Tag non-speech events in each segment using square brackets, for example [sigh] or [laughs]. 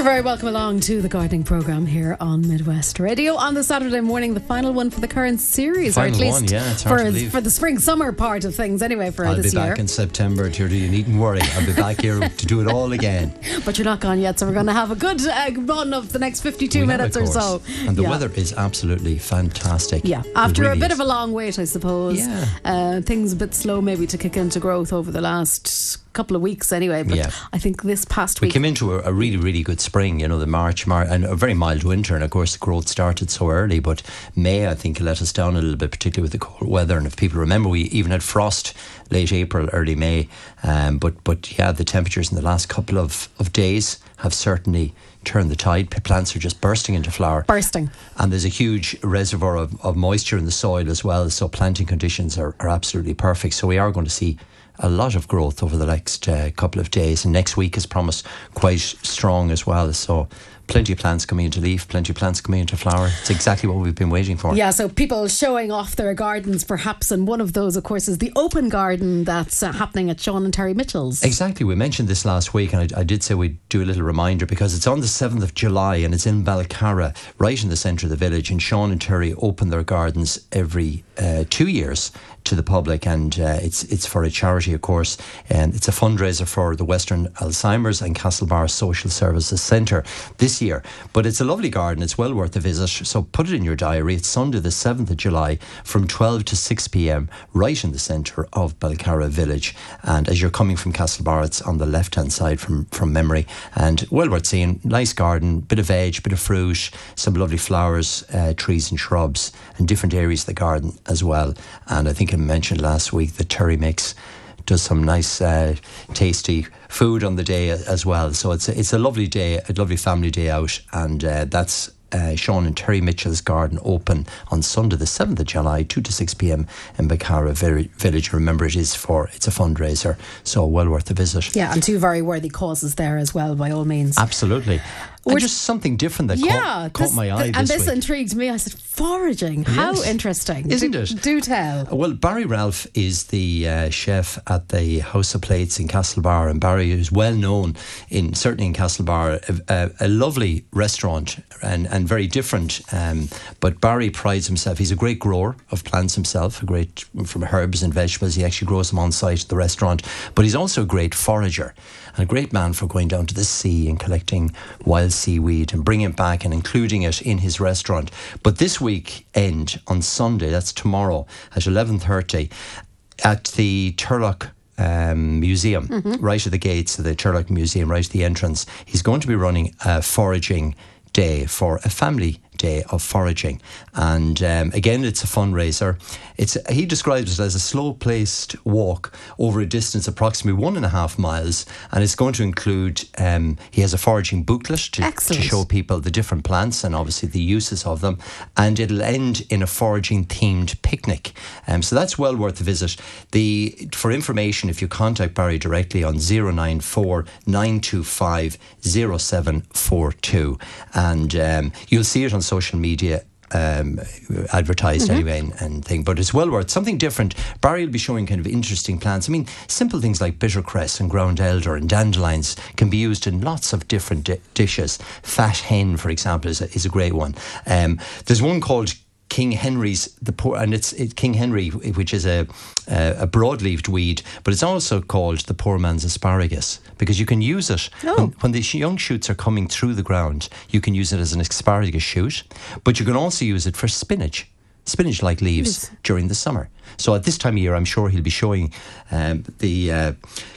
You're very welcome along to the gardening program here on Midwest Radio on the Saturday morning, the final one for the current series, Final or at least one, yeah, for for the spring summer part of things, anyway, for I'll this be back in September, Deirdre. You needn't worry. I'll be back here to do it all again. [laughs] but you're not gone yet, so we're going to have a good uh, run of the next 52 We minutes or so. And the Yeah. weather is absolutely fantastic. Yeah, after really a bit is. of a long wait, I suppose. Yeah. Uh, things a bit slow maybe to kick into growth over the last couple of weeks anyway. But Yeah. I think this past We week. came into a, a really, really good spring, you know, the March, Mar- and a very mild winter. And of course, the growth started so early. But May, I think, let us down a little bit, particularly with the cold weather. And if people remember, we even had frost late April, early May. Um, but, but yeah, the temperatures in the last couple of, of days have certainly turned the tide. Plants are just bursting into flower. Bursting. And there's a huge reservoir of, of moisture in the soil as well. So planting conditions are, are absolutely perfect. So we are going to see a lot of growth over the next uh, couple of days. And next week is promised quite strong as well. So plenty of plants coming into leaf, plenty of plants coming into flower. It's exactly what we've been waiting for. Yeah, so people showing off their gardens perhaps, and one of those, of course, is the open garden that's uh, happening at Sean and Terry Mitchell's. Exactly. We mentioned this last week, and I, I did say we'd do a little reminder because it's on the 7th of July and it's in Balcarra, right in the centre of the village. And Sean and Terry open their gardens every uh, two years to the public, and uh, it's it's for a charity, of course, and it's a fundraiser for the Western Alzheimer's and Castlebar Social Services Centre this year. But it's a lovely garden; it's well worth a visit. So put it in your diary. It's Sunday, the seventh of July, from twelve to six p.m. right in the centre of Balcarra Village. And as you're coming from Castlebar, it's on the left-hand side from from memory, and well worth seeing. Nice garden, bit of veg, bit of fruit, some lovely flowers, uh, trees, and shrubs, and different areas of the garden as well. And I think I mentioned last week that Terry makes does some nice, uh, tasty food on the day as well. So it's a, it's a lovely day, a lovely family day out, and uh, that's. Uh, Sean and Terry Mitchell's garden open on Sunday, the seventh of July, two to six p.m. in Balcarra Village. Remember, it is for it's a fundraiser, so well worth a visit. Yeah, and two very worthy causes there as well, by all means. Absolutely. We're- just something different that yeah, caught, caught this- my eye this and this week. intrigued me. I said, foraging. How Yes. interesting, Isn't do, it? Do tell. Well, Barry Ralph is the uh, chef at the House of Plates in Castlebar, and Barry is well known in certainly in Castlebar, a, a, a lovely restaurant and, and very different. Um, but Barry prides himself; he's a great grower of plants himself, a great from herbs and vegetables. He actually grows them on site at the restaurant, but he's also a great forager and a great man for going down to the sea and collecting wild seaweed and bringing it back and including it in his restaurant. But this week end on Sunday, that's tomorrow at eleven thirty, at the Turlough. Um, museum, right at the gates of the Turlough Museum, right at the entrance. He's going to be running a foraging day for a family day of foraging. And um, again, it's a fundraiser. It's He describes it as a slow placed walk over a distance of approximately one and a half miles. And it's going to include, um, he has a foraging booklet to, to show people the different plants and obviously the uses of them. And it'll end in a foraging themed picnic. Um, so that's well worth a visit. The For information, if you contact Barry directly on 094 925 0742, and um, you'll see it on social media um, advertised anyway and, and thing, but it's well worth something different. Barry will be showing kind of interesting plants. I mean, simple things like bittercress and ground elder and dandelions can be used in lots of different di- dishes. Fat hen, for example, is a, is a great one. Um, there's one called King Henry's the poor, and it's it, King Henry, which is a a, a broad-leaved weed, but it's also called the poor man's asparagus because you can use it Oh. when, when the young shoots are coming through the ground. You can use it as an asparagus shoot, but you can also use it for spinach. Spinach like leaves during the summer. So at this time of year, I'm sure he'll be showing um, the uh,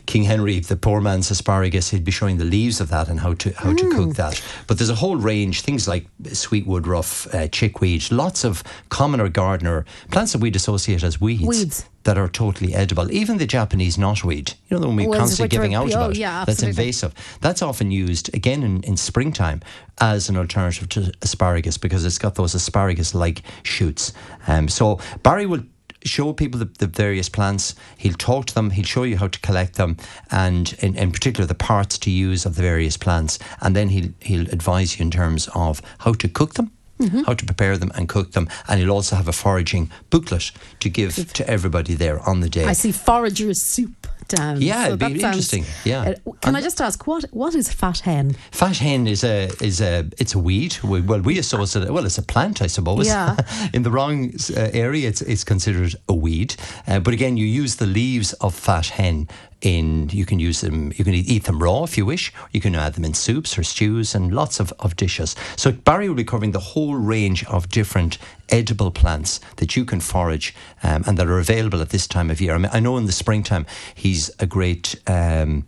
King Henry, the poor man's asparagus. He'll be showing the leaves of that and how to how to cook that. But there's a whole range things like sweet woodruff, uh, chickweed, lots of commoner gardener plants that we'd associate as weeds. Weeds. That are totally edible. Even the Japanese knotweed, you know, the one we're constantly giving out oh, about. yeah, that's invasive. That's often used again in, in springtime as an alternative to asparagus because it's got those asparagus like shoots. Um, so Barry will show people the, the various plants. He'll talk to them. He'll show you how to collect them, and in, in particular the parts to use of the various plants. And then he'll he'll advise you in terms of how to cook them. Mm-hmm. How to prepare them and cook them, and he'll also have a foraging booklet to give to everybody there on the day. I see forager's soup down. Yeah, So it'd be interesting. Yeah. Uh, can I just ask what what is fat hen? Fat hen is a is a it's a weed. We, well, we associate it. Well, it's a plant, I suppose. Yeah. [laughs] In the wrong uh, area, it's it's considered a weed. Uh, but again, you use the leaves of fat hen. In you can use them. You can eat them raw if you wish. You can add them in soups or stews and lots of, of dishes. So Barry will be covering the whole range of different edible plants that you can forage um, and that are available at this time of year. I, mean, I know in the springtime he's a great. Um,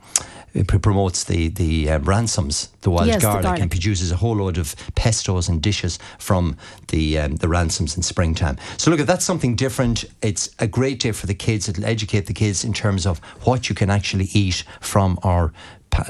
promotes the the uh, ramsons, the wild Yes, the garlic, garlic. and produces a whole load of pestos and dishes from the um, the ramsons in springtime. So look, that's something different. It's a great day for the kids. It'll educate the kids in terms of what you can actually eat from our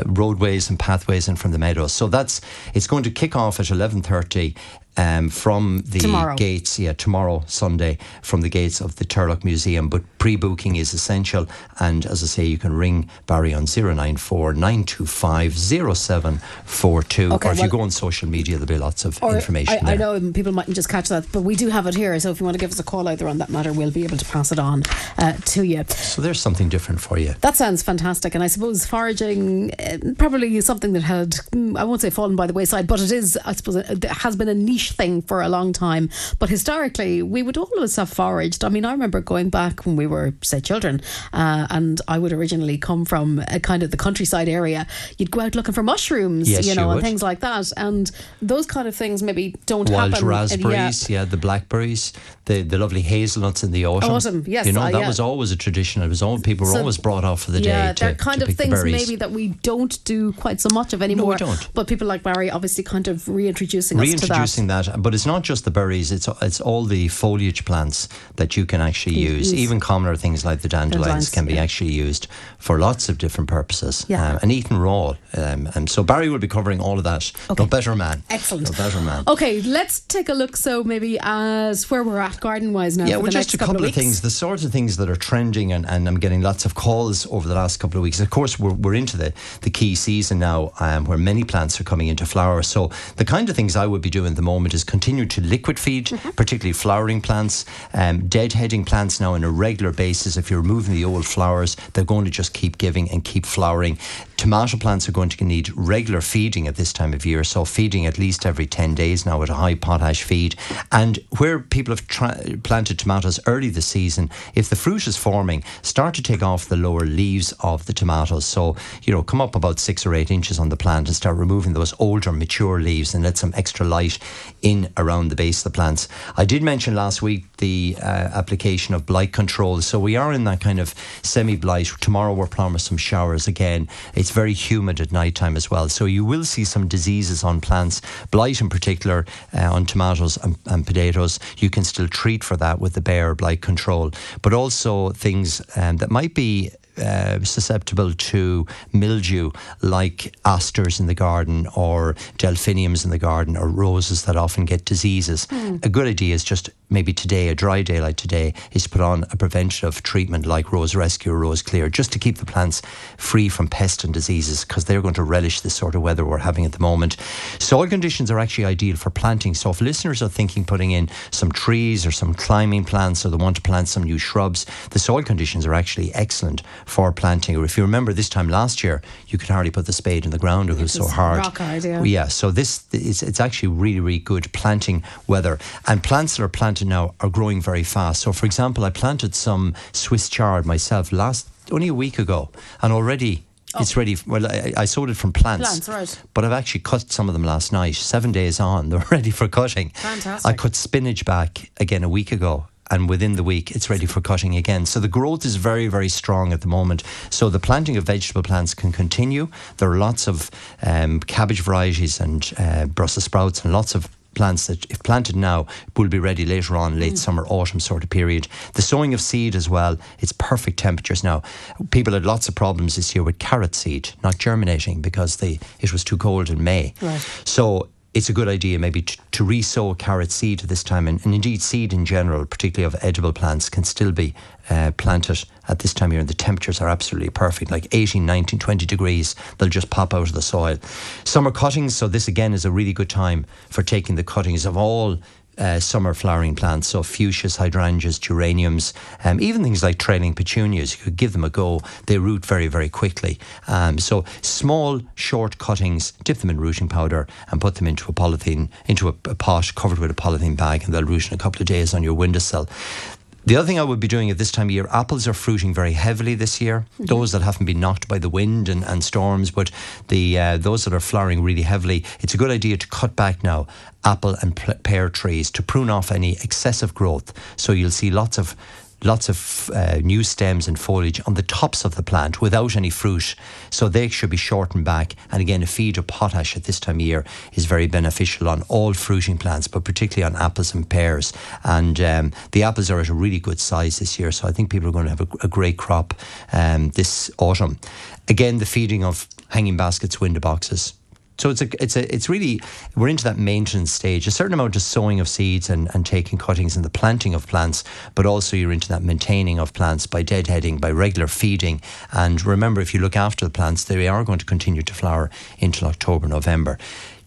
roadways and pathways and from the meadows. So that's it's going to kick off at eleven thirty. Um, from the Tomorrow. gates, yeah, tomorrow, Sunday, from the gates of the Turlough Museum. But pre booking is essential. And as I say, you can ring Barry on 094 925 0742. Okay, or if well- you go on social media, there'll be lots of Or information I, I know people mightn't just catch that, but we do have it here. So if you want to give us a call either on that matter, we'll be able to pass it on uh, to you. So there's something different for you. That sounds fantastic, and I suppose foraging uh, probably is something that had mm, I won't say fallen by the wayside, but it is I suppose it has been a niche thing for a long time. But historically, we would always have foraged. I mean, I remember going back when we were say children, uh, and I would originally come from a kind of the countryside area. You'd go out looking for mushrooms, Yes, you know, you and things like that, and those kind of things maybe don't Wild happen. yeah. raspberries, yeah. the blackberries, the, the lovely hazelnuts in the autumn. Autumn, yes, You know, uh, that yeah. was always a tradition. It was all people were So- always brought off for the yeah, day to, they're kind to of things berries. maybe that we don't do quite so much of anymore. don't. But people like Barry obviously kind of reintroducing, us to that. Reintroducing that. but it's not just the berries; it's it's all the foliage plants that you can actually You use. use. Even commoner things like the dandelions Dandelions, can be yeah. actually used for lots of different purposes. Yeah. um, and eaten raw. Um, and so Barry will be covering all of that. No better man. Excellent. No better man. Okay, let's take a look. So maybe as where we're at garden wise now. Yeah, well, just a couple, of weeks. things. The sorts of things that are trending, and, and I'm getting lots of calls over the last couple of weeks. Of course, we're, we're into the, the key season now um, where many plants are coming into flower. So, the kind of things I would be doing at the moment is continue to liquid feed, Mm-hmm. particularly flowering plants, um, deadheading plants now on a regular basis. If you're removing the old flowers, they're going to just keep giving and keep flowering. Tomato plants are going to need regular feeding at this time of year, so feeding at least every 10 days now with a high potash feed. And where people have tra- planted tomatoes early this season, if the fruit is forming, start to take off the lower leaves of the tomatoes. So, you know, come up about six or eight inches on the plant and start removing those older, mature leaves and let some extra light in around the base of the plants. I did mention last week the uh, application of blight control. So we are in that kind of semi blight. Tomorrow we're promised some showers again. It's very humid at night time as well. So you will see some diseases on plants, blight in particular uh, on tomatoes and, and potatoes. You can still treat for that with the Bayer blight control, but also things um, that might be uh, susceptible to mildew, like asters in the garden or delphiniums in the garden or roses that often get diseases. A good idea is just maybe today, a dry day like today, is to put on a preventative treatment like Rose Rescue or Rose Clear, just to keep the plants free from pest and diseases because they're going to relish this sort of weather we're having at the moment. Soil conditions are actually ideal for planting. So if listeners are thinking putting in some trees or some climbing plants or they want to plant some new shrubs, the soil conditions are actually excellent for planting. Or if you remember this time last year, you could hardly put the spade in the ground. It was so was hard. rock hard, yeah. Yeah, so this it's, it's actually really, really good planting weather. And plants that are planted now are growing very fast. So, for example, I planted some Swiss chard myself last only a week ago, and already. It's ready. Well, I, I sowed it from plants. Plants, right. But I've actually cut some of them last night. Seven days on, [laughs] they're ready for cutting. Fantastic. I cut spinach back again a week ago. And within the week, it's ready for cutting again. So the growth is very, very strong at the moment. So the planting of vegetable plants can continue. There are lots of um, cabbage varieties and uh, Brussels sprouts and lots of plants that, if planted now, will be ready later on, late mm. summer, autumn sort of period. The sowing of seed as well, it's perfect temperatures now. People had lots of problems this year with carrot seed not germinating because they, it was too cold in May. Right. So it's a good idea maybe to, to re-sow carrot seed this time, and, and indeed seed in general, particularly of edible plants, can still be uh, planted at this time of year. And the temperatures are absolutely perfect, like 18, 19, 20 degrees. They'll just pop out of the soil. Summer cuttings. So this again is a really good time for taking the cuttings of all uh, summer flowering plants, so fuchsias, hydrangeas, geraniums, um, even things like trailing petunias. You could give them a go. They root very, very quickly. Um, so small, short cuttings, dip them in rooting powder and put them into a polythene, into a, a pot covered with a polythene bag, and they'll root in a couple of days on your windowsill. The other thing I would be doing at this time of year, apples are fruiting very heavily this year. Mm-hmm. Those that haven't been knocked by the wind and, and storms, but the uh, those that are flowering really heavily, it's a good idea to cut back now apple and pear trees to prune off any excessive growth. So you'll see lots of lots of uh, new stems and foliage on the tops of the plant without any fruit. So they should be shortened back. And again, a feed of potash at this time of year is very beneficial on all fruiting plants, but particularly on apples and pears. And um, the apples are at a really good size this year. So I think people are going to have a, a great crop um, this autumn. Again, the feeding of hanging baskets, window boxes so it's a, it's a, it's really we're into that maintenance stage. A certain amount of sowing of seeds and, and taking cuttings and the planting of plants, but also you're into that maintaining of plants by deadheading, by regular feeding. And remember, if you look after the plants, they are going to continue to flower until October, November.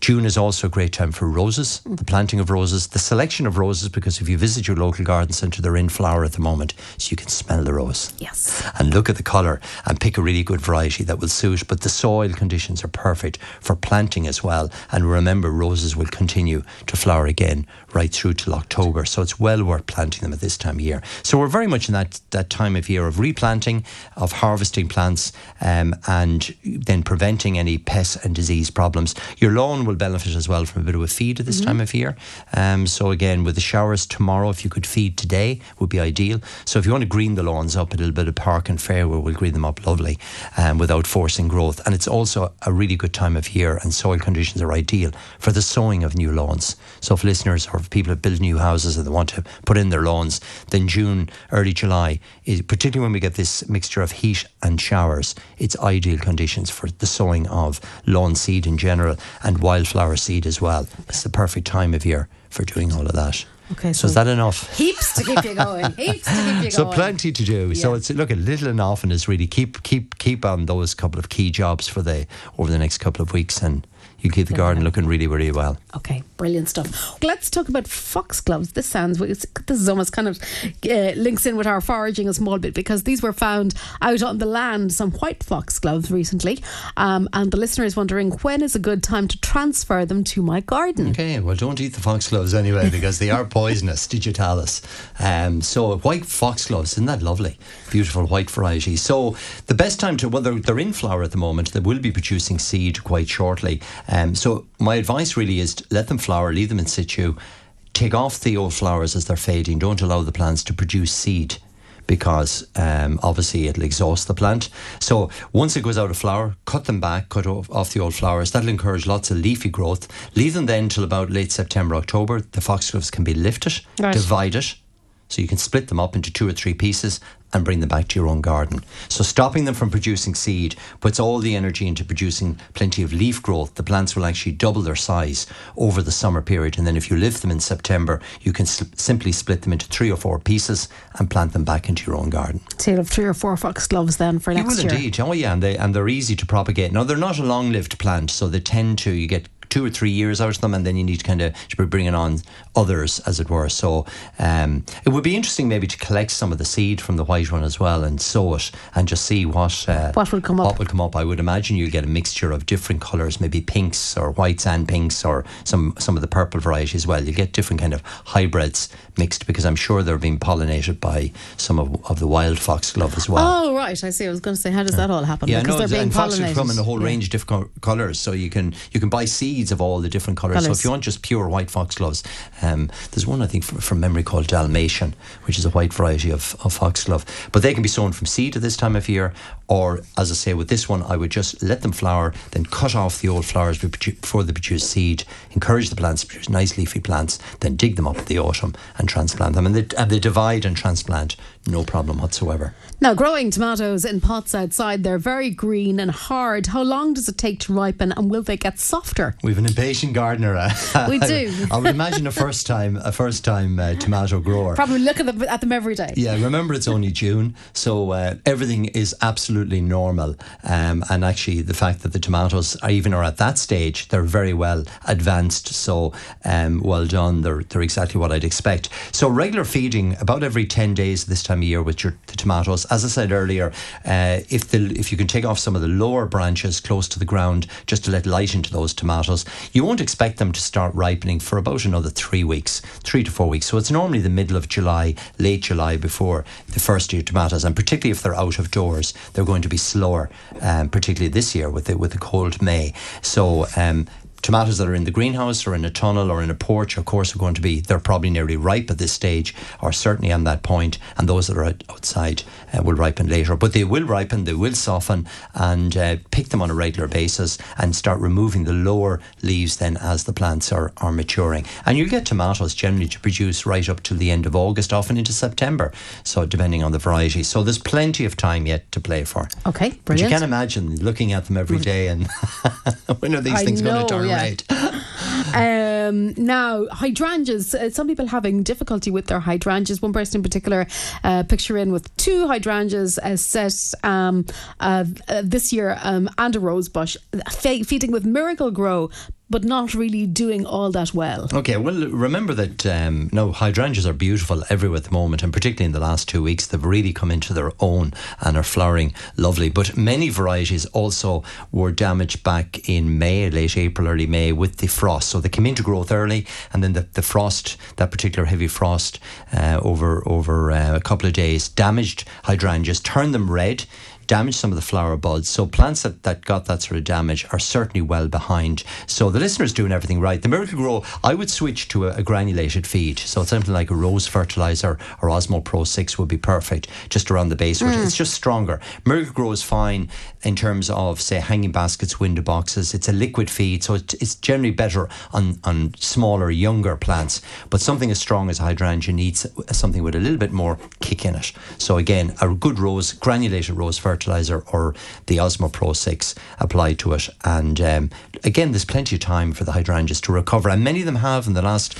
June is also a great time for roses, the planting of roses, the selection of roses, because if you visit your local garden centre, they're in flower at the moment, so you can smell the rose. Yes. And look at the colour and pick a really good variety that will suit. But the soil conditions are perfect for planting as well. And remember, roses will continue to flower again right through till October. So it's well worth planting them at this time of year. So we're very much in that, that time of year of replanting, of harvesting plants, um, and then preventing any pest and disease problems. Your lawn will benefit as well from a bit of a feed at this mm-hmm. time of year. Um, so again, with the showers tomorrow, if you could feed today, would be ideal. So if you want to green the lawns up, a little bit of park and fair, we'll green them up lovely um, without forcing growth. And it's also a really good time of year, and soil conditions are ideal for the sowing of new lawns. So if listeners or if people have built new houses and they want to put in their lawns, then June, early July, is, particularly when we get this mixture of heat and showers, it's ideal conditions for the sowing of lawn seed in general and wildflower seed as well. It's the perfect time of year for doing all of that. Okay, so, so, is that enough? Heaps to keep you [laughs] going. heaps to keep you so going. So plenty to do. Yeah. So it's look a little enough and often is really keep keep keep on those couple of key jobs for the over the next couple of weeks and you keep the garden looking really, really well. Okay, brilliant stuff. Let's talk about foxgloves. This sounds this is almost kind of uh, links in with our foraging a small bit because these were found out on the land, some white foxgloves recently, um, and the listener is wondering when is a good time to transfer them to my garden. Okay, well, don't eat the foxgloves anyway [laughs] because they are poisonous, digitalis. Um, so white foxgloves, isn't that lovely? Beautiful white variety. So the best time to well, they're, they're in flower at the moment. They will be producing seed quite shortly. Um, so my advice really is let them flower, leave them in situ, take off the old flowers as they're fading. Don't allow the plants to produce seed because um, obviously it'll exhaust the plant. So once it goes out of flower, cut them back, cut off, off, the old flowers. That'll encourage lots of leafy growth. Leave them then till about late September, October. The foxgloves can be lifted, right. divided. So you can split them up into two or three pieces and bring them back to your own garden. So stopping them from producing seed puts all the energy into producing plenty of leaf growth. The plants will actually double their size over the summer period. And then if you lift them in September, you can sl- simply split them into three or four pieces and plant them back into your own garden. So you'll have three or four foxgloves then for you next year. You will indeed. Oh yeah, and they and they're easy to propagate. Now they're not a long-lived plant, so they tend to you get two or three years out of them, and then you need to kind of to be bringing on others, as it were. So um, it would be interesting maybe to collect some of the seed from the white one as well and sow it and just see what uh, what will come up. What will come up? I would imagine you'll get a mixture of different colours, maybe pinks or whites and pinks, or some some of the purple variety as well. You get different kind of hybrids mixed because I'm sure they're being pollinated by some of, of the wild foxglove as well. Oh right, I see. I was going to say, how does that all happen? Yeah, because no, they're being pollinated. come in a whole yeah. range of different colours, so you can you can buy of all the different colours. So if you want just pure white foxgloves, um, there's one I think from, from memory called Dalmatian, which is a white variety of, of foxglove. But they can be sown from seed at this time of year, or as I say with this one, I would just let them flower, then cut off the old flowers before they produce seed, encourage the plants to produce nice leafy plants, then dig them up in the autumn and transplant them. And they, and they divide and transplant no problem whatsoever. Now, growing tomatoes in pots outside, they're very green and hard. How long does it take to ripen and will they get softer? We've an impatient gardener. [laughs] We do. I would imagine a first time a first time uh, tomato grower. Probably look at them, at them every day. Yeah, remember it's only June, so uh, everything is absolutely normal. Um, and actually, the fact that the tomatoes are even are at that stage, they're very well advanced. So um, well done. They're they're exactly what I'd expect. So regular feeding about every ten days this time of year with your the tomatoes. As I said earlier, uh, if the if you can take off some of the lower branches close to the ground just to let light into those tomatoes, you won't expect them to start ripening for about another three weeks, three to four weeks. So it's normally the middle of July, late July before the first year tomatoes, and particularly if they're out of doors, they're going to be slower, um, particularly this year with the with the cold May. So um, tomatoes that are in the greenhouse or in a tunnel or in a porch, of course, are going to be, they're probably nearly ripe at this stage or certainly on that point. point, and those that are outside uh, will ripen later. But they will ripen, they will soften, and uh, pick them on a regular basis and start removing the lower leaves then as the plants are, are maturing. And you'll get tomatoes generally to produce right up to the end of August, often into September, so depending on the variety. So there's plenty of time yet to play for. Okay, But you brilliant. can imagine looking at them every day and [laughs] when are these I things going to turn yeah. red? [gasps] Um, now, hydrangeas. Uh, some people having difficulty with their hydrangeas. One person in particular, uh, picture in with two hydrangeas uh, set um, uh, uh, this year um, and a rose bush, fe- feeding with Miracle-Gro, but not really doing all that well. Okay, well, remember that um, no hydrangeas are beautiful everywhere at the moment, and particularly in the last two weeks, they've really come into their own and are flowering lovely. But many varieties also were damaged back in May, late April, early May, with the frost. So they came into growth early, and then the, the frost, that particular heavy frost uh, over over uh, a couple of days, damaged hydrangeas, turned them red. Damaged some of the flower buds. So plants that, that got that sort of damage are certainly well behind. So the listener's doing everything right. The Miracle-Gro, I would switch to a, a granulated feed. So something like a rose fertilizer or Osmo Pro 6 would be perfect just around the base. it. Hmm. It's just stronger. Miracle-Gro is fine in terms of, say, hanging baskets, window boxes. It's a liquid feed, so it, it's generally better on, on smaller, younger plants. But something as strong as a hydrangea needs something with a little bit more kick in it. So again, a good rose, granulated rose fertilizer or the Osmo Pro 6 applied to it. And um, again, there's plenty of time for the hydrangeas to recover. And many of them have in the last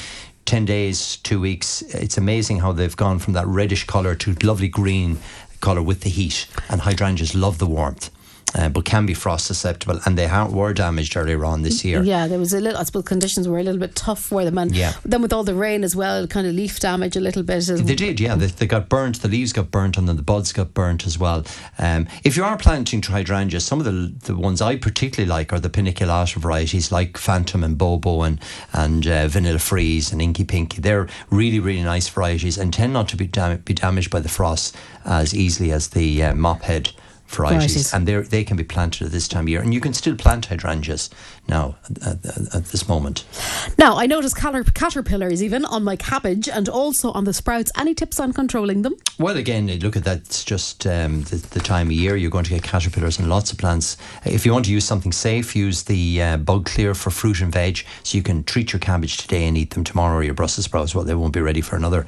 10 days, two weeks. It's amazing how they've gone from that reddish colour to lovely green colour with the heat. And hydrangeas love the warmth. Uh, but can be frost susceptible, and they ha- were damaged earlier on this year. Yeah, there was a little. I suppose conditions were a little bit tough for them, and Yeah. then with all the rain as well, kind of leaf damage a little bit. They did, yeah. They, they got burnt. The leaves got burnt, and then the buds got burnt as well. Um, if you are planting hydrangeas, some of the the ones I particularly like are the paniculata varieties, like Phantom and Bobo and and uh, Vanilla Freeze and Inky Pinky. They're really really nice varieties and tend not to be dam- be damaged by the frost as easily as the uh, mophead. Varieties, Varieties. and they they can be planted at this time of year, and you can still plant hydrangeas now at, at, at this moment. Now, I noticed caterpillars even on my cabbage and also on the sprouts. Any tips on controlling them? Well, again, look at that. It's just um, the, the time of year you're going to get caterpillars in lots of plants. If you want to use something safe, use the uh, bug clear for fruit and veg, so you can treat your cabbage today and eat them tomorrow, or your Brussels sprouts. Well, they won't be ready for another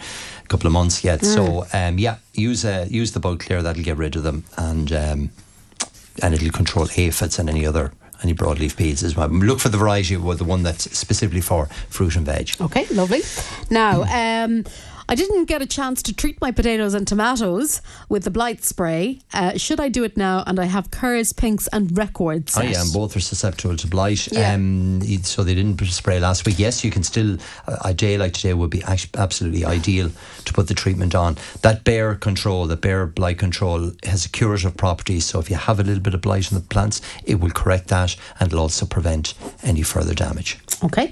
couple of months yet. So, um, yeah, use uh, use the bug clear. That'll get rid of them, and um, and it'll control aphids and any other any broadleaf peas as well. Look for the variety, well, the one that's specifically for fruit and veg. Okay, lovely. Now, [clears throat] um, I didn't get a chance to treat my potatoes and tomatoes with the blight spray. Uh, should I do it now? And I have Kerr's, Pinks, and Records. Oh yeah, and both are susceptible to blight. Yeah. Um, so they didn't spray last week. Yes, you can still. A a day like today would be absolutely ideal to put the treatment on. That Bayer control, the Bayer blight control, has a curative property. So if you have a little bit of blight in the plants, it will correct that and it'll also prevent any further damage. Okay.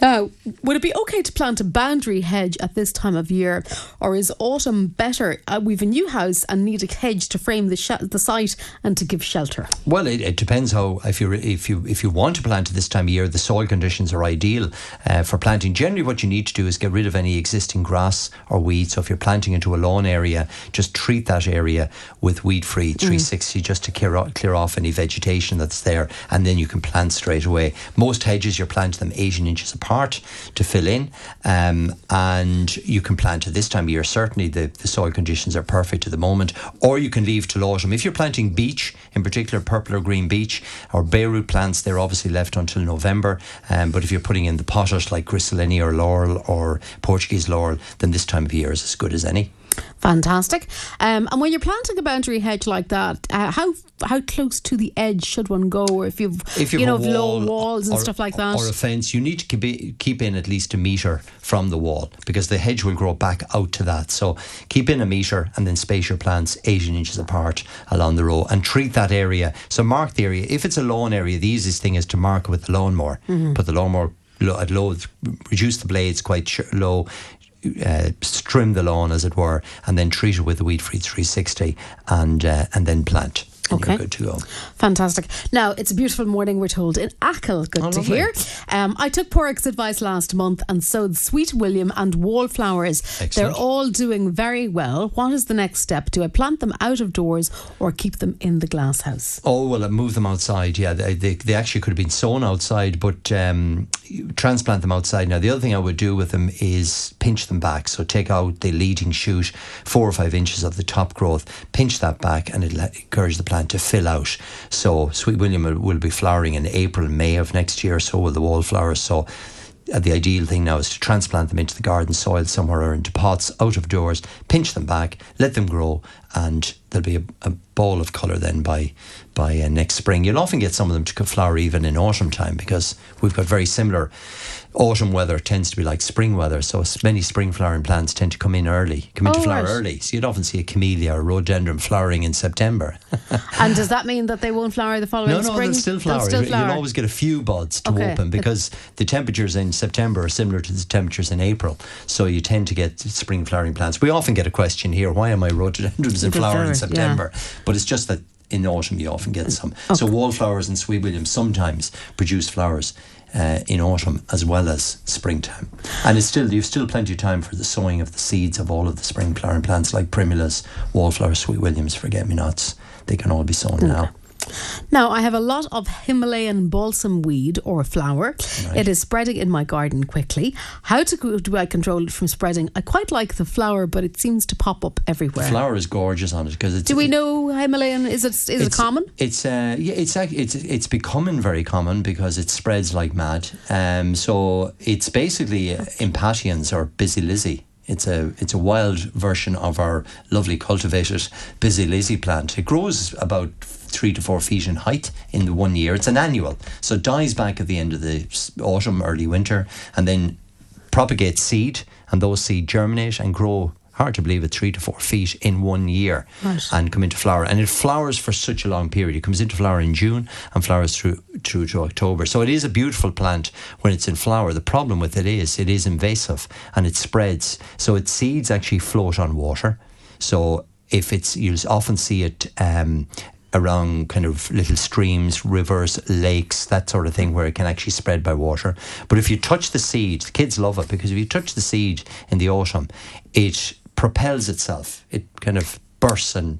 Now, would it be okay to plant a boundary hedge at this time of year, or is autumn better? Uh, we've a new house and need a hedge to frame the sh- the site and to give shelter. Well, it, it depends how if you if you if you want to plant at this time of year, the soil conditions are ideal uh, for planting. Generally, what you need to do is get rid of any existing grass or weeds. So if you're planting into a lawn area, just treat that area with weed free 360 just to clear off, clear off any vegetation that's there, and then you can plant straight away. Most hedges you're planting them 18 inches apart part to fill in. Um, and you can plant at this time of year. Certainly, the, the soil conditions are perfect at the moment. Or you can leave till autumn. If you're planting beech, in particular purple or green beech, or bare root plants, they're obviously left until November. Um, but if you're putting in the potters like Griselinia or laurel or Portuguese laurel, then this time of year is as good as any. Fantastic. Um, and when you're planting a boundary hedge like that, uh, how how close to the edge should one go? Or if you've if you, you know wall low walls and or, stuff like that, or a fence, you need to keep, keep in at least a metre from the wall because the hedge will grow back out to that. So keep in a metre and then space your plants 18 inches apart along the row and treat that area. So mark the area. If it's a lawn area, the easiest thing is to mark it with the lawnmower. Mm-hmm. Put the lawnmower at low, reduce the blades quite low, uh, trim the lawn, as it were, and then treat it with the Weed Free 360 and, uh, and then plant. Okay. good to go. Fantastic. Now, it's a beautiful morning, we're told, in Achill. Good Oh, to lovely. hear. Um, I took Porrick's advice last month and sowed Sweet William and wallflowers. Excellent. They're all doing very well. What is the next step? Do I plant them out of doors or keep them in the glass house? Oh well, I move them outside. Yeah, they, they, they actually could have been sown outside, but um, transplant them outside. Now, the other thing I would do with them is pinch them back. So take out the leading shoot, four or five inches of the top growth, pinch that back, and it'll encourage the plant to fill out. So Sweet William will, will be flowering in April, May of next year. So will the wallflowers. So uh, the ideal thing now is to transplant them into the garden soil somewhere or into pots out of doors, pinch them back, let them grow, and there'll be a, a ball of colour then by by uh, next spring. You'll often get some of them to flower even in autumn time because we've got very similar. Autumn weather tends to be like spring weather, so many spring flowering plants tend to come in early, come into Oh, flower right. early. So you'd often see a camellia or rhododendron flowering in September. [laughs] and does that mean that they won't flower the following No, no, spring? they'll still flower. still You'll flower. always get a few buds to Okay. open because the temperatures in September are similar to the temperatures in April. So you tend to get spring flowering plants. We often get a question here why are my rhododendrons in flower in flower, yeah. September? But it's just that in autumn you often get mm. some. So wallflowers and sweet williams sometimes produce flowers. Uh, in autumn as well as springtime, and it's still you've still plenty of time for the sowing of the seeds of all of the spring flowering plants like primulas, wallflowers, sweet williams, forget me nots. They can all be sown now. Now, I have a lot of Himalayan balsam weed or flower. It is spreading in my garden quickly. How to, do I control it from spreading? I quite like the flower, but it seems to pop up everywhere. The flower is gorgeous on it because it's. do we know Himalayan? Is it is it common? It's uh, yeah, it's it's it's becoming very common because it spreads like mad. Um, so it's basically uh, impatiens or busy lizzie. It's a it's a wild version of our lovely cultivated busy lizzie plant. It grows about three to four feet in height in the one year. It's an annual, so it dies back at the end of the autumn, early winter, and then propagates seed, and those seed germinate and grow. Hard to believe it, three to four feet in one year, Right. and come into flower. And it flowers for such a long period. It comes into flower in June and flowers through through to October. So it is a beautiful plant when it's in flower. The problem with it is it is invasive and it spreads. So its seeds actually float on water. So if it's you'll often see it. Um, around kind of little streams, rivers, lakes, that sort of thing, where it can actually spread by water. But if you touch the seed, the kids love it because if you touch the seed in the autumn, it propels itself. It kind of bursts and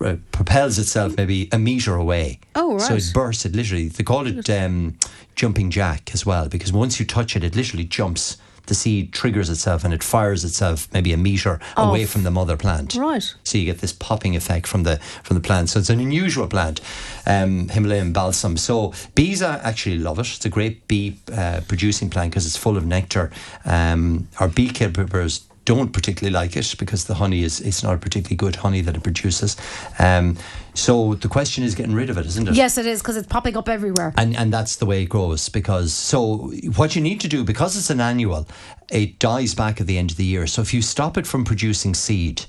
uh, propels itself maybe a meter away. Oh, right. So it bursts. It literally, they call it um, jumping jack as well because once you touch it, it literally jumps. The seed triggers itself and it fires itself maybe a meter away from the mother plant. Right. So you get this popping effect from the from the plant. So it's an unusual plant, um, Himalayan balsam. So bees actually love it. It's a great bee uh, producing plant because it's full of nectar. Um, our beekeepers don't particularly like it because the honey is it's not a particularly good honey that it produces. Um, so the question is getting rid of it, isn't it? Yes, it is because it's popping up everywhere. And and that's the way it grows because so what you need to do because it's an annual, it dies back at the end of the year. So if you stop it from producing seed,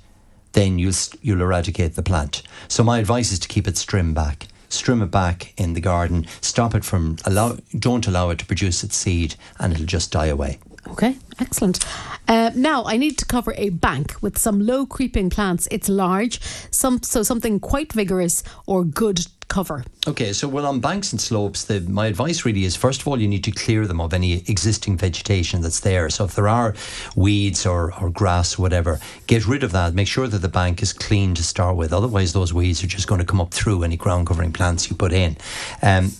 then you'll you'll eradicate the plant. So my advice is to keep it strim back. Strim it back in the garden. Stop it from allow. Don't allow it to produce its seed, and it'll just die away. Okay, excellent. Uh, now I need to cover a bank with some low creeping plants. It's large, some so something quite vigorous or good cover. Okay, so well on banks and slopes, the, my advice really is first of all you need to clear them of any existing vegetation that's there. So if there are weeds or, or grass, whatever, get rid of that. Make sure that the bank is clean to start with. Otherwise, those weeds are just going to come up through any ground covering plants you put in. Um,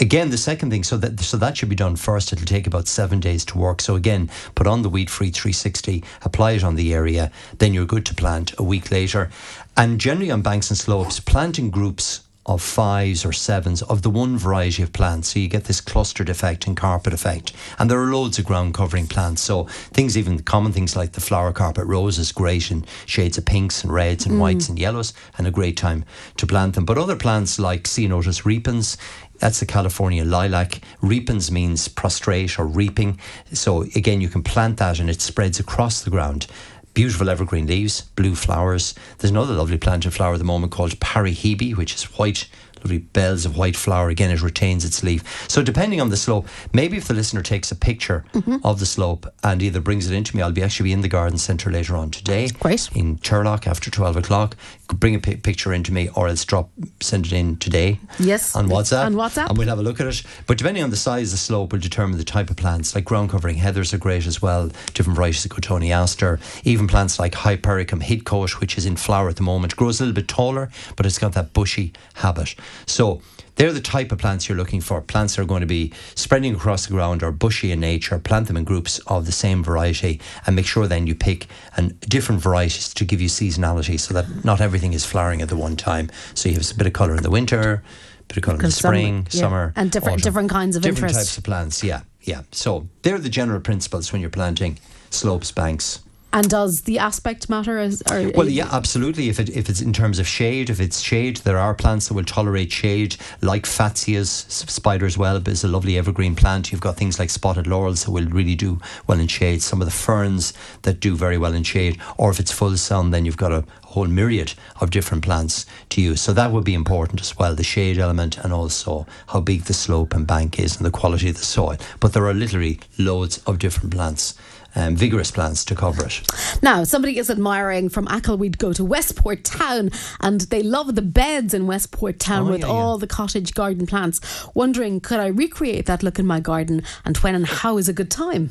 again, the second thing, so that so that should be done first. It'll take about seven days to work. So again, put on the Weed Free 360, apply it on the area, then you're good to plant a week later. And generally on banks and slopes, planting groups of fives or sevens of the one variety of plants. So you get this clustered effect and carpet effect. And there are loads of ground covering plants. So things, even common things like the flower carpet roses, great in shades of pinks and reds and mm. whites and yellows, and a great time to plant them. But other plants like Ceanothus repens, that's the California lilac. Repens means prostrate or reaping. So again, you can plant that and it spreads across the ground beautiful evergreen leaves, blue flowers. There's another lovely planted flower at the moment called Parahebe, which is white lovely bells of white flower. Again, it retains its leaf. So depending on the slope, maybe if the listener takes a picture mm-hmm. of the slope and either brings it into me, I'll be actually in the garden centre later on today. Great. In Turlough after 12 o'clock. Bring a p- picture into me or else drop, send it in today. Yes. On WhatsApp. On WhatsApp. And we'll have a look at it. But depending on the size of the slope will determine the type of plants. Like ground covering heathers are great as well. Different varieties of Cotoneaster. Even plants like Hypericum Hidcote, which is in flower at the moment, grows a little bit taller, but it's got that bushy habit. So they're the type of plants you're looking for. Plants that are going to be spreading across the ground or bushy in nature. Plant them in groups of the same variety and make sure then you pick and different varieties to give you seasonality so that not everything is flowering at the one time. So you have a bit of colour in the winter, a bit of colour in the spring, yeah. summer. And different autumn. different kinds of different interest. types of plants, yeah. Yeah. So they're the general principles when you're planting slopes, banks, and does the aspect matter? As, or, well, yeah, absolutely. If it if it's in terms of shade, if it's shade, there are plants that will tolerate shade, like Fatsias, spider's web is a lovely evergreen plant. You've got things like spotted laurels that will really do well in shade. Some of the ferns that do very well in shade. Or if it's full sun, then you've got a whole myriad of different plants to use. So that would be important as well, the shade element and also how big the slope and bank is and the quality of the soil. But there are literally loads of different plants um, vigorous plans to cover it. Now, somebody is admiring from Achill, we'd go to Westport Town and they love the beds in Westport Town oh, with yeah, all yeah. the cottage garden plants. Wondering, could I recreate that look in my garden and when and how is a good time?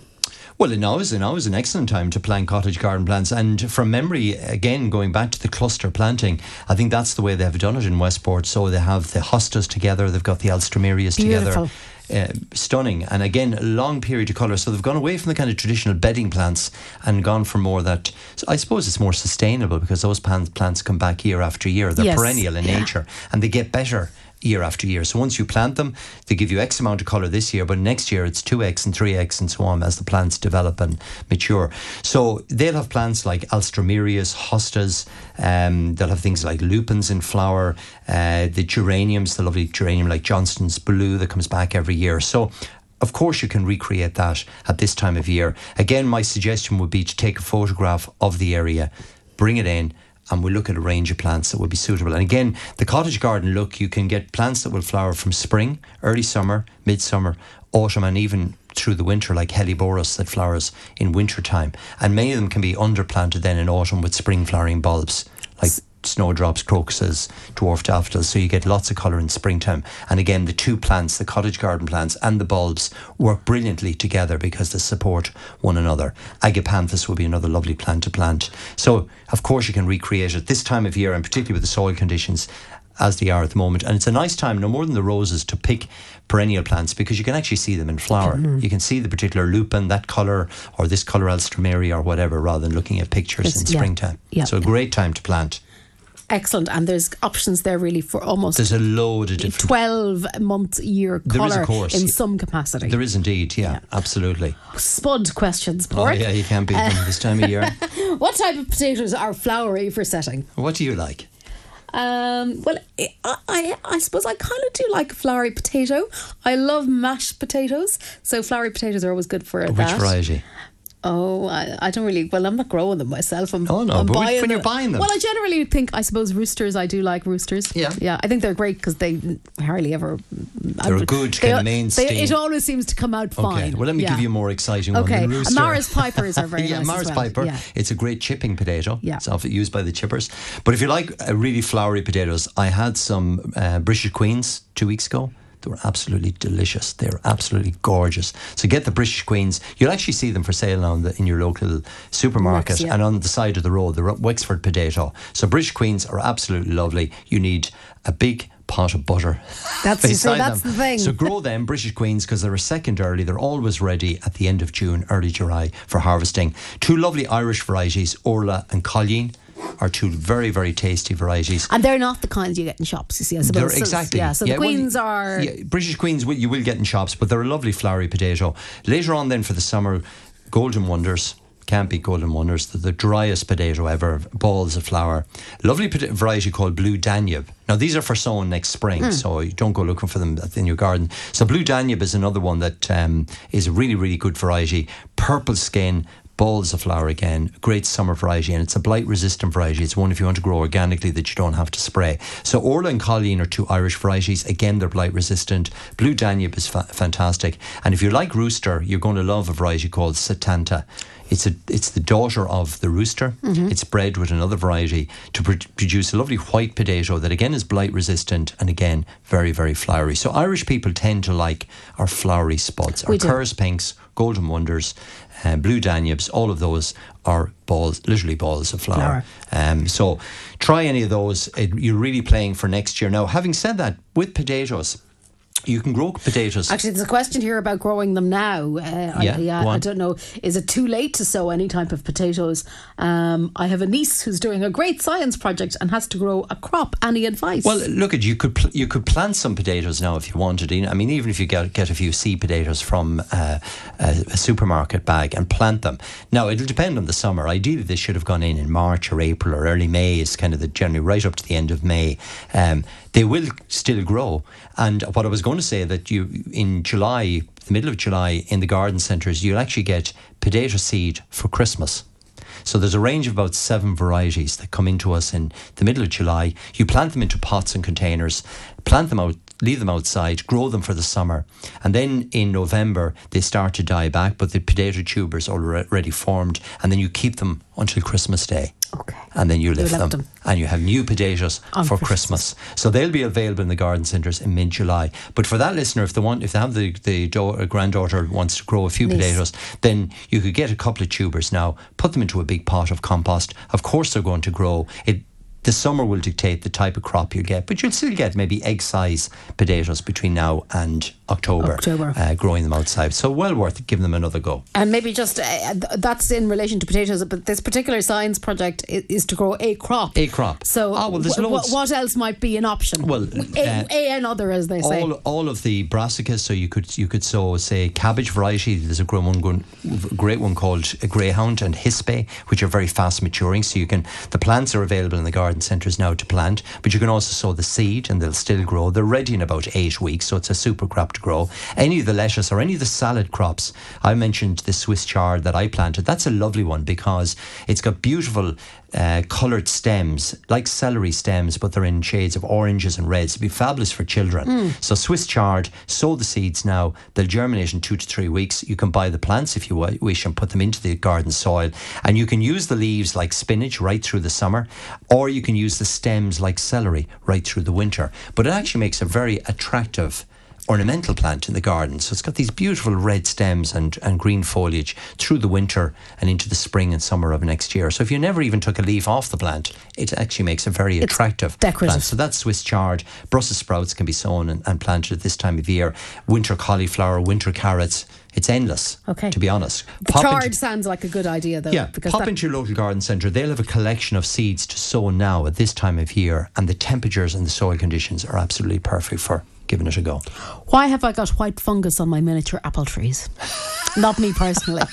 Well, now is now is an excellent time to plant cottage garden plants. And from memory, again going back to the cluster planting, I think that's the way they have done it in Westport. So they have the hostas together, they've got the Alstroemerias together uh, stunning. And again, a long period of colour. So they've gone away from the kind of traditional bedding plants and gone for more that. So I suppose it's more sustainable because those plants come back year after year. They're yes. perennial in yeah. nature and they get better year after year. So once you plant them, they give you X amount of colour this year, but next year it's 2X and 3X and so on as the plants develop and mature. So they'll have plants like Alströmerias, hostas, um, they'll have things like lupins in flower, uh, the geraniums, the lovely geranium like Johnson's Blue that comes back every year. So of course, you can recreate that at this time of year. Again, my suggestion would be to take a photograph of the area, bring it in, and we'll look at a range of plants that will be suitable. And again, the cottage garden look, you can get plants that will flower from spring, early summer, midsummer, autumn, and even through the winter, like Helleborus that flowers in winter time. And many of them can be underplanted then in autumn with spring flowering bulbs, like snowdrops, crocuses, dwarf daffodils. So you get lots of colour in springtime. And again, the two plants, the cottage garden plants and the bulbs, work brilliantly together because they support one another. Agapanthus will be another lovely plant to plant. So, of course, you can recreate it this time of year, and particularly with the soil conditions as they are at the moment. And it's a nice time, no more than the roses, to pick perennial plants because you can actually see them in flower. Mm-hmm. You can see the particular lupin, that colour, or this colour alstroemeria or whatever, rather than looking at pictures it's, in springtime. Yeah, so a great time to plant excellent. And there's options there really for almost there's a load of different 12 month year colour in some capacity. There is indeed, yeah, yeah. absolutely. Spud questions, Paul. Oh, yeah, you can't beat them [laughs] this time of year. [laughs] what type of potatoes are flowery for setting? What do you like? Um, well, I, I, I suppose I kind of do like a flowery potato. I love mashed potatoes, so flowery potatoes are always good for Which that. Which variety? Oh, I, I don't really. Well, I'm not growing them myself. I'm, oh no, I'm but when them. you're buying them, well, I generally think I suppose roosters. I do like roosters. Yeah, yeah. I think they're great because they hardly ever. They're a good kind of mainstay. They, it always seems to come out fine. Okay, well, let me yeah. give you a more exciting okay. one. Okay, Maris Pipers are [laughs] very yeah, nice. Maris well. Piper. Yeah. It's a great chipping potato. Yeah, it's often used by the chippers. But if you like really flowery potatoes, I had some uh, British Queens two weeks ago. They were absolutely delicious. They're absolutely gorgeous. So get the British Queens. You'll actually see them for sale now in, the, in your local supermarket Works, yeah. and on the side of the road, the Wexford potato. So British Queens are absolutely lovely. You need a big pot of butter. That's, [laughs] you see, beside that's them. the thing. So grow them, British Queens, because they're a second early. They're always ready at the end of June, early July for harvesting. Two lovely Irish varieties, Orla and Colleen, are two very, very tasty varieties. and they're not the kinds you get in shops, you see, I suppose. They're So- exactly. Yeah, so Yeah, the well, queens are. yeah, British Queens. You will get in shops, but they're a lovely flowery potato. Later on, then for the summer, Golden Wonders. Can't be Golden Wonders. They're the driest potato ever. Balls of flour. Lovely variety called Blue Danube. Now these are for sowing next spring, Hmm. so you don't go looking for them in your garden. So Blue Danube is another one that um, is a really, really good variety. Purple skin. Balls of flower again, great summer variety, and it's a blight resistant variety. It's one if you want to grow organically that you don't have to spray. So Orla and Colleen are two Irish varieties. Again, they're blight resistant. Blue Danube is fa- fantastic, and if you like rooster, you're going to love a variety called Satanta. It's a it's the daughter of the rooster. Mm-hmm. It's bred with another variety to pr- produce a lovely white potato that again is blight resistant and again very very flowery. So Irish people tend to like our flowery spuds, our. Kerr's pinks, golden wonders, uh, blue danubes. All of those are balls, literally balls of flower. Um, so try any of those. It, you're really playing for next year. Now, having said that, with potatoes. You can grow potatoes. Actually, there's a question here about growing them now. Uh, I, Yeah, go I don't know. Is it too late to sow any type of potatoes? Um, I have a niece who's doing a great science project and has to grow a crop. Any advice? Well, look at you could pl- you could plant some potatoes now if you wanted. I mean, even if you get get a few seed potatoes from uh, a, a supermarket bag and plant them. Now it'll depend on the summer. Ideally, they should have gone in in March or April or early May. Is kind of the generally right up to the end of May. Um, they will still grow. And what I was going to say that you in July, the middle of July, in the garden centres, you'll actually get potato seed for Christmas. So there's a range of about seven varieties that come into us in the middle of July. You plant them into pots and containers, plant them out, leave them outside, grow them for the summer, and then in November they start to die back, but the potato tubers are already formed, and then you keep them until Christmas Day. Okay. And then you lift them, them. and you have new potatoes On for Christmas. Christmas. So they'll be available in the garden centres in mid July. But for that listener, if they want, if they have the the daughter, uh, granddaughter wants to grow a few Niece. potatoes, then you could get a couple of tubers now, put them into a big pot of compost. Of course, they're going to grow. It the summer will dictate the type of crop you get, but you'll still get maybe egg size potatoes between now and October. October. Uh, growing them outside, so well worth giving them another go. And maybe just uh, that's in relation to potatoes, but this particular science project is, is to grow a crop. A crop. So, Ah, well, there's loads. what else might be an option? Well, a, uh, a another, as they say. all all of the brassicas. So you could you could sow say cabbage variety. There's a great one, great one called greyhound and Hispi, which are very fast maturing. So you can the plants are available in the garden centres now to plant, but you can also sow the seed and they'll still grow. They're ready in about eight weeks, so it's a super crop grow. Any of the lettuce or any of the salad crops. I mentioned the Swiss chard that I planted. That's a lovely one because it's got beautiful uh, coloured stems, like celery stems, but they're in shades of oranges and reds. It'd be fabulous for children. So Swiss chard, sow the seeds now. They'll germinate in two to three weeks. You can buy the plants if you wish and put them into the garden soil. And you can use the leaves like spinach right through the summer, or you can use the stems like celery right through the winter. But it actually makes a very attractive ornamental plant in the garden. So it's got these beautiful red stems and, and green foliage through the winter and into the spring and summer of next year. So if you never even took a leaf off the plant, it actually makes a very attractive decorative. plant. So that's Swiss chard. Brussels sprouts can be sown and, and planted at this time of year. Winter cauliflower, winter carrots. It's endless, Okay. to be honest. the Pop chard into- sounds like a good idea, though. yeah, because pop that- into your local garden centre. They'll have a collection of seeds to sow now at this time of year, and the temperatures and the soil conditions are absolutely perfect for giving it a go. Why have I got white fungus on my miniature apple trees? Not me personally.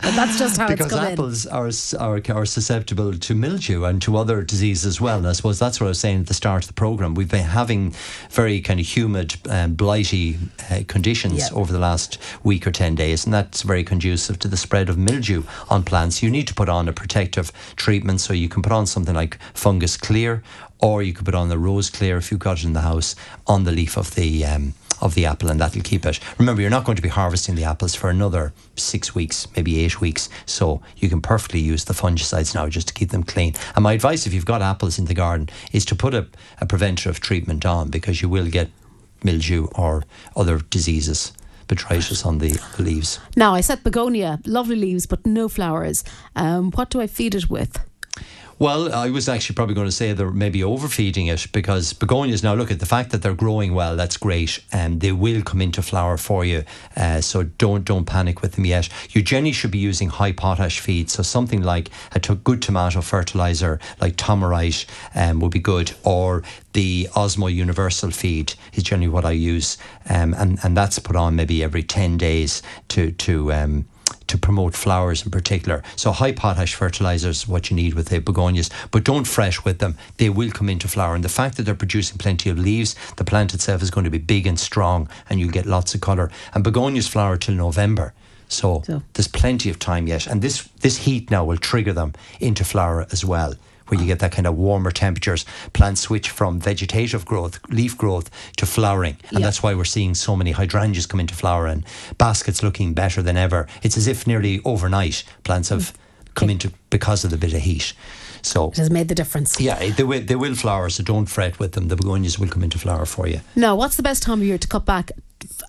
but that's just how because it's come in. apples are, are are susceptible to mildew and to other diseases as well. And I suppose that's what I was saying at the start of the program. We've been having very kind of humid, um, blighty uh, conditions Yeah. over the last week or ten days, and that's very conducive to the spread of mildew on plants. You need to put on a protective treatment, so you can put on something like fungus clear, or you could put on the rose clear if you've got it in the house on the leaf of the. Um, of the apple, and that'll keep it. Remember, you're not going to be harvesting the apples for another six weeks, maybe eight weeks. So you can perfectly use the fungicides now just to keep them clean. And my advice, if you've got apples in the garden, is to put a, a preventative treatment on because you will get mildew or other diseases, botrytis on the, leaves. Now, I set begonia, lovely leaves, but no flowers. Um, what do I feed it with? Well, I was actually probably going to say they're maybe overfeeding it because begonias now look at the fact that they're growing well. That's great, and they will come into flower for you. Uh, so don't don't panic with them yet. You generally should be using high potash feed. So something like a t- good tomato fertilizer, like Tomorite, um, would be good, or the Osmo Universal feed is generally what I use, um, and and that's put on maybe every ten days to to um, to promote flowers in particular. So high potash fertilizers, what you need with the begonias, but don't fret with them. They will come into flower, and the fact that they're producing plenty of leaves, the plant itself is going to be big and strong, and you'll get lots of color. And begonias flower till November. So, so, there's plenty of time yet, and this this heat now will trigger them into flower as well where you get that kind of warmer temperatures, plants switch from vegetative growth, leaf growth, to flowering. And that's why we're seeing so many hydrangeas come into flower and baskets looking better than ever. It's as if nearly overnight plants have come into because of the bit of heat. So it has made the difference. Yeah, eh, they will, they will flower, so don't fret with them. The begonias will come into flower for you. Now, what's the best time of year to cut back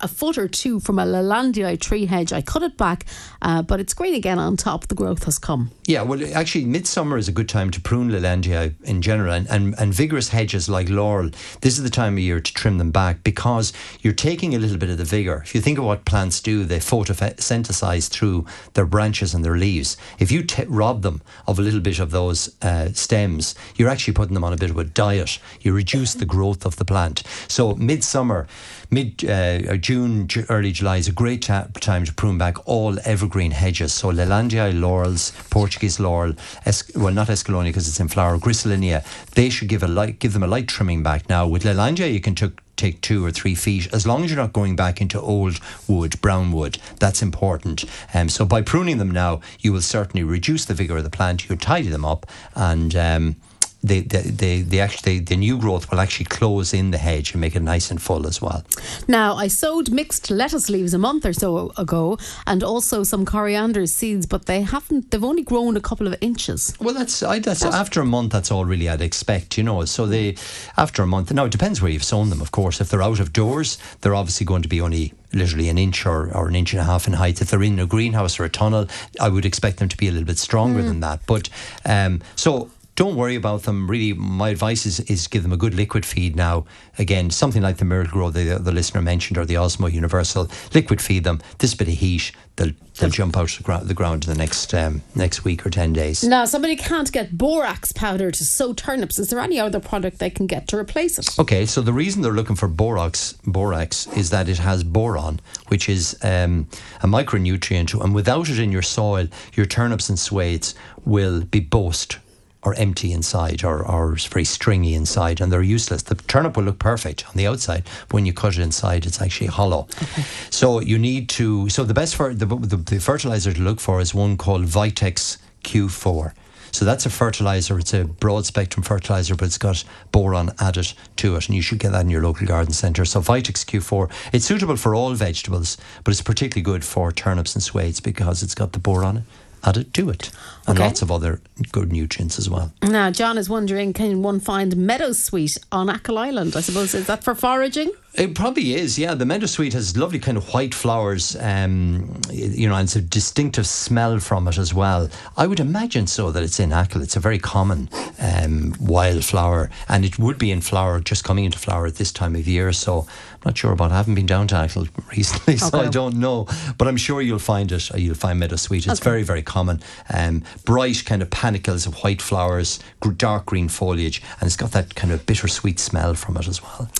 a foot or two from a Leylandii tree hedge. I cut it back, uh, but it's green again on top. The growth has come. Yeah, well, actually, midsummer is a good time to prune Leylandii in general, and, and, and vigorous hedges like laurel. This is the time of year to trim them back because you're taking a little bit of the vigor. If you think of what plants do, they photosynthesize through their branches and their leaves. If you t- rob them of a little bit of those uh, stems, you're actually putting them on a bit of a diet. You reduce the growth of the plant. So midsummer mid uh, June, early July is a great ta- time to prune back all evergreen hedges. So Leylandii laurels, Portuguese laurel, es- well not Escallonia because it's in flower, Griselinia, they should give a light, give them a light trimming back. Now with Leylandii you can take two or three feet, as long as you're not going back into old wood, brown wood. That's important. Um, so by pruning them now, you will certainly reduce the vigour of the plant. You tidy them up and. Um, the, the, the, the, actually, the new growth will actually close in the hedge and make it nice and full as well. Now, I sowed mixed lettuce leaves a month or so ago and also some coriander seeds, but they haven't, they've only grown a couple of inches. Well, that's, I, that's after a month, that's all really I'd expect, you know. So they, after a month, now it depends where you've sown them, of course. If they're out of doors, they're obviously going to be only literally an inch or, or an inch and a half in height. If they're in a greenhouse or a tunnel, I would expect them to be a little bit stronger mm. than that. But um, so don't worry about them. Really, my advice is, is give them a good liquid feed now. Again, something like the Miracle-Gro the, the listener mentioned or the Osmo Universal. Liquid feed them. This bit of heat, they'll they'll jump out the, ground, the ground in the next um, next week or ten days. Now, somebody can't get borax powder to sow turnips. Is there any other product they can get to replace it? Okay, so the reason they're looking for borax borax is that it has boron, which is um, a micronutrient, and without it in your soil, your turnips and swedes will be boast or empty inside or, or very stringy inside and they're useless. The turnip will look perfect on the outside, but when you cut it inside, it's actually hollow. Okay. So you need to, so the best for the, the, the fertilizer to look for is one called Vitax Q4. So that's a fertilizer. It's a broad spectrum fertilizer, but it's got boron added to it, and you should get that in your local garden centre. So Vitax Q4, it's suitable for all vegetables, but it's particularly good for turnips and swedes because it's got the boron added to it. And okay. lots of other good nutrients as well. Now, John is wondering can one find meadowsweet on Achill Island? I suppose, is that for foraging? It probably is, yeah. The meadowsweet has lovely kind of white flowers, um, you know, and it's a distinctive smell from it as well. I would imagine so that it's in Achill. It's a very common um, wildflower, and it would be in flower, just coming into flower at this time of year. So I'm not sure about. It. I haven't been down to Achill [laughs] recently, so okay. I don't know. But I'm sure you'll find it. You'll find meadowsweet. It's okay. very, very common. Um, bright kind of panicles of white flowers, dark green foliage, and it's got that kind of bittersweet smell from it as well.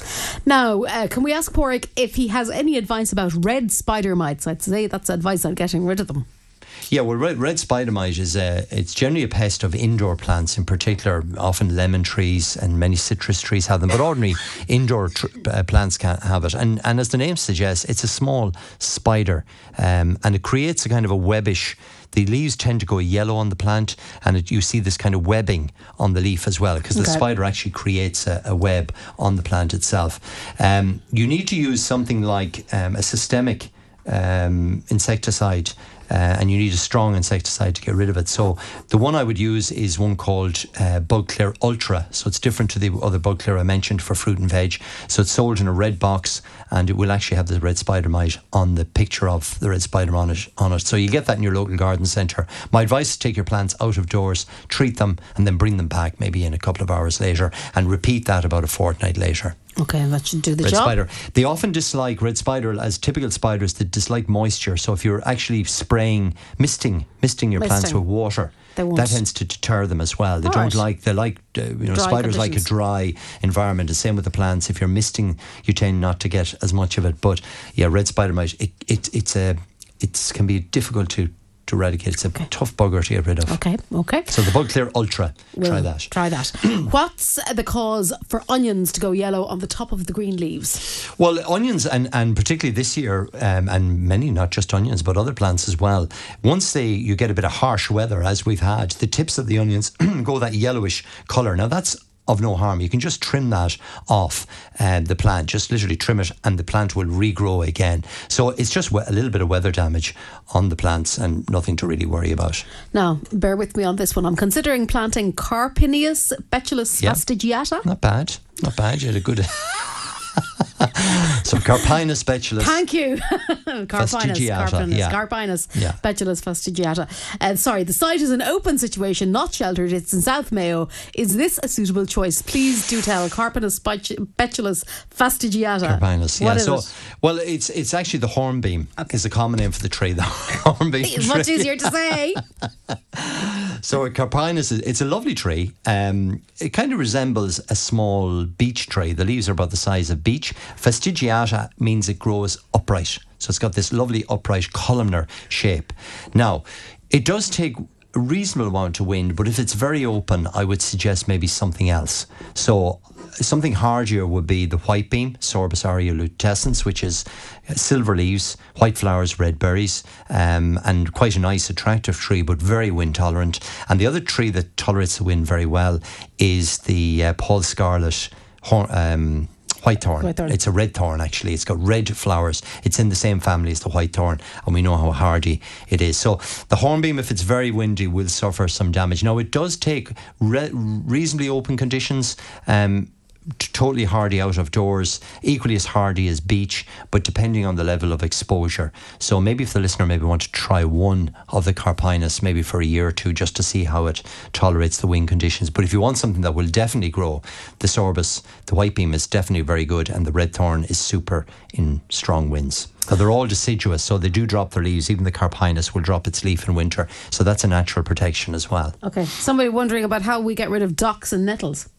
Now. Uh, can we ask Porrick if he has any advice about red spider mites? I'd say that's advice on getting rid of them. Yeah, well, red, red spider mite is a, it's generally a pest of indoor plants, in particular. Often lemon trees and many citrus trees have them, but ordinary [laughs] indoor tr- uh, plants can't have it. And and as the name suggests, it's a small spider, um, and it creates a kind of a webbish. The leaves tend to go yellow on the plant, and it, you see this kind of webbing on the leaf as well, because okay. the spider actually creates a, a, web on the plant itself. Um, you need to use something like um, a systemic um, insecticide uh, and you need a strong insecticide to get rid of it. So the one I would use is one called uh, Bug Clear Ultra. So it's different to the other Bug Clear I mentioned for fruit and veg. So it's sold in a red box, and it will actually have the red spider mite on the picture of the red spider on it. On it. So you get that in your local garden centre. My advice is take your plants out of doors, treat them, and then bring them back maybe in a couple of hours later, and repeat that about a fortnight later. Okay, that should do the red job. spider. They often dislike red spider as typical spiders. They dislike moisture. So if you're actually spraying, misting, misting your plants with water. That tends to deter them as well. They All don't like. They like uh, you know Dry spiders like a dry environment. The same with the plants. If you're misting, you tend not to get as much of it. But yeah, red spider mite. It, it it's a it can be difficult to to eradicate. It's a tough bugger to get rid of. Okay, okay. So the Bug Clear Ultra. We'll try that. Try that. [clears throat] What's the cause for onions to go yellow on the top of the green leaves? Well, onions, and, and particularly this year, um, and many, not just onions, but other plants as well. Once they you get a bit of harsh weather, as we've had, the tips of the onions [clears throat] go that yellowish colour. Now that's of no harm. You can just trim that off uh, the plant, just literally trim it, and the plant will regrow again. So it's just a little bit of weather damage on the plants, and nothing to really worry about. Now, bear with me on this one. I'm considering planting Carpinius betulus Yeah. fastigiata. Not bad, not bad. You had a good. [laughs] [laughs] so Carpinus betulus. Thank you. [laughs] Carpinus, Carpinus, yeah. Carpinus, Yeah. Betulus fastigiata. Uh, sorry, the site is an open situation, not sheltered. It's in South Mayo. Is this a suitable choice? Please do tell. Carpinus bet- Betulus fastigiata. Carpinus, yeah. What is so, it? well, it's it's actually the hornbeam. is a common name for the tree. The [laughs] hornbeam. It's much easier to say. So a carpinus, is, it's a lovely tree. Um, it kind of resembles a small beech tree. The leaves are about the size of beech. Fastigiata means it grows upright. So it's got this lovely upright columnar shape. Now, it does take a reasonable amount of wind, but if it's very open, I would suggest maybe something else. So something hardier would be the white beam, Sorbus aria lutescens, which is silver leaves, white flowers, red berries, um, and quite a nice, attractive tree, but very wind tolerant. And the other tree that tolerates the wind very well is the uh, Paul Scarlet um, white thorn. White thorn. It's a red thorn, actually. It's got red flowers. It's in the same family as the white thorn, and we know how hardy it is. So the hornbeam, if it's very windy, will suffer some damage. Now, it does take re- reasonably open conditions. Um, Totally hardy out of doors, equally as hardy as beech, but depending on the level of exposure. So maybe if the listener maybe want to try one of the carpinus, maybe for a year or two, just to see how it tolerates the wind conditions. But if you want something that will definitely grow, the sorbus, the white beam is definitely very good, and the red thorn is super in strong winds. Now, they're all deciduous, so they do drop their leaves. Even the carpinus will drop its leaf in winter, so that's a natural protection as well. Okay. Somebody wondering about how we get rid of docks and nettles.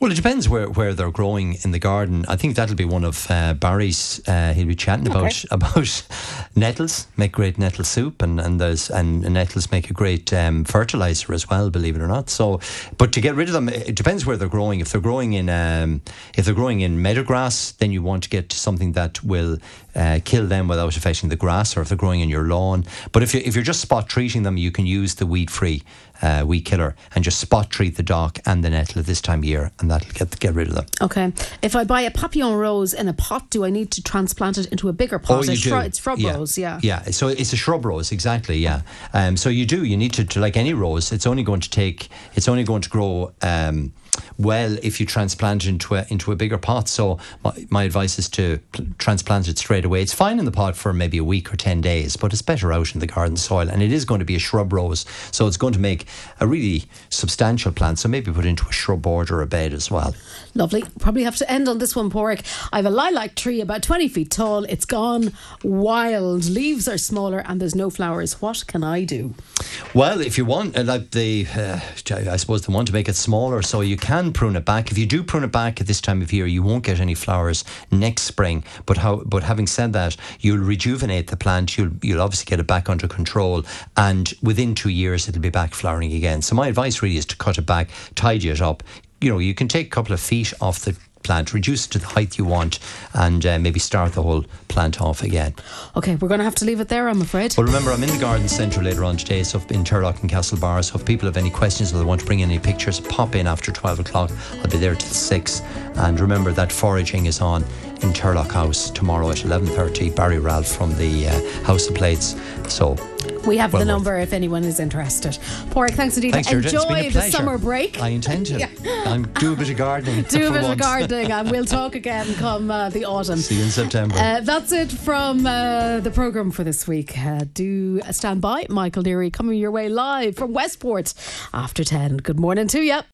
Well, it depends where, where they're growing in the garden. I think that'll be one of uh, Barry's. Uh, he'll be chatting about about [laughs] nettles. Make great nettle soup, and and there's and nettles make a great um, fertilizer as well. Believe it or not. So, but to get rid of them, it depends where they're growing. If they're growing in um, if they're growing in meadow grass, then you want to get something that will uh, kill them without affecting the grass, or if they're growing in your lawn. But if you if you're just spot treating them, you can use the weed free uh, weed killer and just spot treat the dock and the nettle at this time of year, and that'll get get rid of them. Okay. If I buy a papillon rose in a pot, do I need to transplant it into a bigger pot? Oh, you it's, do. Shrub, it's shrub rose, yeah. Yeah, so it's a shrub rose, exactly. Yeah. Um, so you do. You need to, to like any rose. It's only going to take. It's only going to grow. Um, well, if you transplant it into a into a bigger pot. So my, my advice is to pl- transplant it straight away. It's fine in the pot for maybe a week or ten days, but it's better out in the garden soil. And it is going to be a shrub rose, so it's going to make a really substantial plant. So maybe put it into a shrub border or a bed as well. Lovely. Probably have to end on this one, Porrick. I have a lilac tree about 20 feet tall. It's gone wild. Leaves are smaller and there's no flowers. What can I do? Well, if you want, uh, like the, uh, I suppose they want to make it smaller, so you can prune it back. If you do prune it back at this time of year, you won't get any flowers next spring. But how? But having said that, you'll rejuvenate the plant. You'll you'll obviously get it back under control, and within two years it'll be back flowering again. So my advice really is to cut it back, tidy it up. You know, you can take a couple of feet off the plant, reduce it to the height you want, and uh, maybe start the whole plant off again. Okay, we're going to have to leave it there, I'm afraid. Well, remember, I'm in the garden centre later on today, so in Turlough and Castlebar. So if people have any questions or they want to bring in any pictures, pop in after 12 o'clock. I'll be there till 6. And remember that foraging is on in Turlough House tomorrow at 11.30. Barry Ralph from the uh, House of Plates. So we have well the number if anyone is interested. Porrick, thanks indeed. Thanks. Enjoy the summer break. I intend to. [laughs] I'm do a bit of gardening. [laughs] Do a bit of [laughs] gardening and we'll talk again come uh, the autumn. See you in September. Uh, that's it from uh, the programme for this week. Uh, do stand by. Michael Deary coming your way live from Westport after 10. Good morning to you.